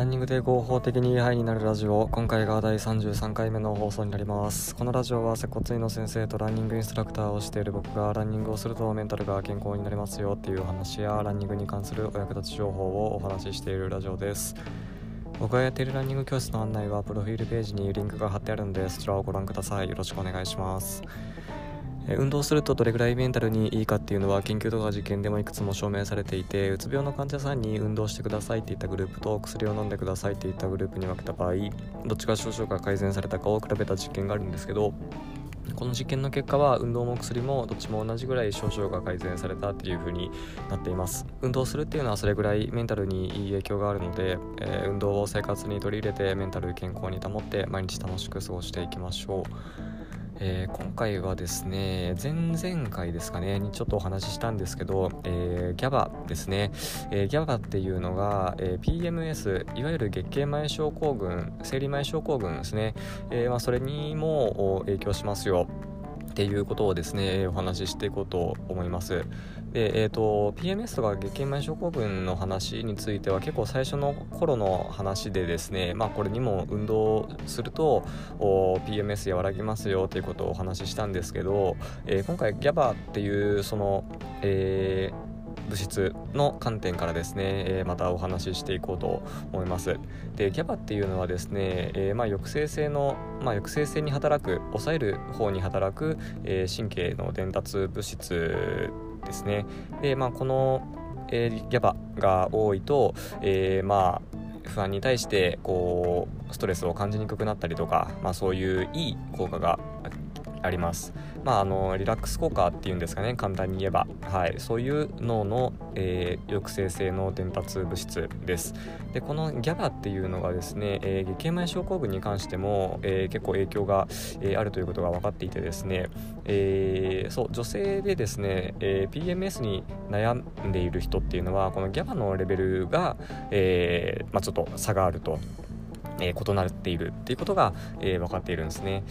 ランニングで合法的にハイになるラジオ。今回が第33回目の放送になります。このラジオは接骨院の先生とランニングインストラクターをしている僕がランニングをするとメンタルが健康になりますよっていう話やランニングに関するお役立ち情報をお話ししているラジオです。僕がやっているランニング教室の案内はプロフィールページにリンクが貼ってあるのでそちらをご覧ください。よろしくお願いします。運動するとどれぐらいメンタルにいいかっていうのは研究とか実験でもいくつも証明されていてうつ病の患者さんに運動してくださいっていったグループと薬を飲んでくださいっていったグループに分けた場合どっちが症状が改善されたかを比べた実験があるんですけどこの実験の結果は運動も薬もどっちも同じぐらい症状が改善されたっていう風になっています。運動するっていうのはそれぐらいメンタルにいい影響があるので、えー、運動を生活に取り入れてメンタル健康に保って毎日楽しく過ごしていきましょう。えー、今回はですね前々回ですかねにちょっとお話ししたんですけど、えー、GABA ですね、えー、GABA っていうのが、え、PMS いわゆる月経前症候群生理前症候群ですね、えまあ、それにも影響しますよ。っていうことをですねお話ししていこうと思います。で、えーと、PMS とか月経前症候群の話については結構最初の頃の話でですねまあこれにも運動すると PMS 和らぎますよということをお話ししたんですけど、えー、今回 GABA っていうその、えー物質の観点からですね、えー、またお話ししていこうと思います。で GABA っていうのはですね、えー、まあ、抑制性の、まあ、抑制性に働く抑える方に働く、えー、神経の伝達物質ですね。で、まあ、この、えー、ギャバが多いと、えまあ不安に対してこうストレスを感じにくくなったりとか、まあ、そういういい効果があります。まあ、あのリラックス効果っていうんですかね簡単に言えば、はい、そういう脳の、えー、抑制性の伝達物質ですでこの GABA っていうのがですね、えー、月経前症候群に関しても、えー、結構影響が、えあるということが分かっていてですね、えそう女性でですね、え PMS に悩んでいる人っていうのはこの GABA のレベルが、えまあ、ちょっと差があると。え異なっているっていうことが、えー、分かっているんですね。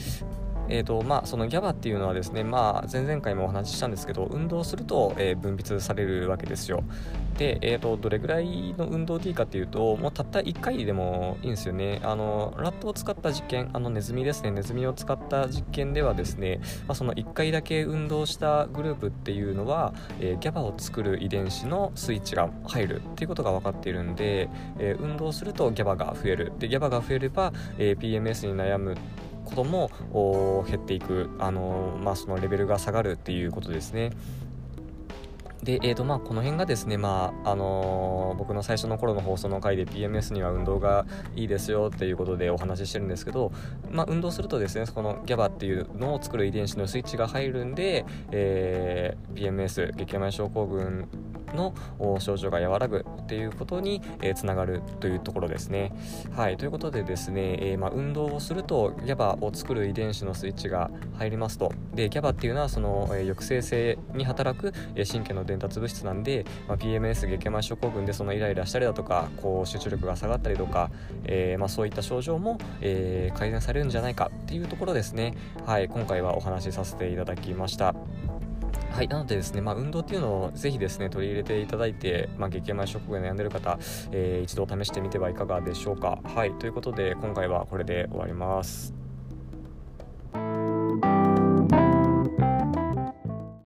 えーとまあ、その GABA っていうのはですね、まあ、前々回もお話ししたんですけど運動すると、えー、分泌されるわけですよ。で、えーと、どれぐらいの運動でいいかっていうともうたった1回でもいいんですよね。あのラットを使った実験あのネズミですね。ネズミを使った実験ではですね、まあ、その1回だけ運動したグループっていうのは、えー、GABA を作る遺伝子のスイッチが入るっていうことが分かっているんで、えー、運動すると GABA が増える。で GABA が増えれば、えー、PMS に悩むことも減っていく、あのまあ、そのレベルが下がるっていうことですね。で、えーとまあ、この辺がですね、まああのー、僕の最初の頃の放送の回で PMS には運動がいいですよっていうことでお話ししてるんですけど、まあ、運動するとですねこの GABA っていうのを作る遺伝子のスイッチが入るんで、えー、PMS 激甘症候群の症状が和らぐっていうことに、えー、つながるというところですね。はい、ということでですね、えー、まあ、運動をすると GABA を作る遺伝子のスイッチが入りますとで GABA っていうのはその、えー、抑制性に働く、え神経の伝達物質なんで、まあ、PMS 月経前症候群でそのイライラしたりだとかこう集中力が下がったりとか、えまあ、そういった症状も、え改善されるんじゃないかっていうところですね。はい、今回はお話しさせていただきました。はい、なのでですね、まあ、運動っていうのをぜひですね取り入れていただいて、まあ、月経前ショックが悩んでる方、えー、一度試してみてはいかがでしょうか。はい、ということで今回はこれで終わります。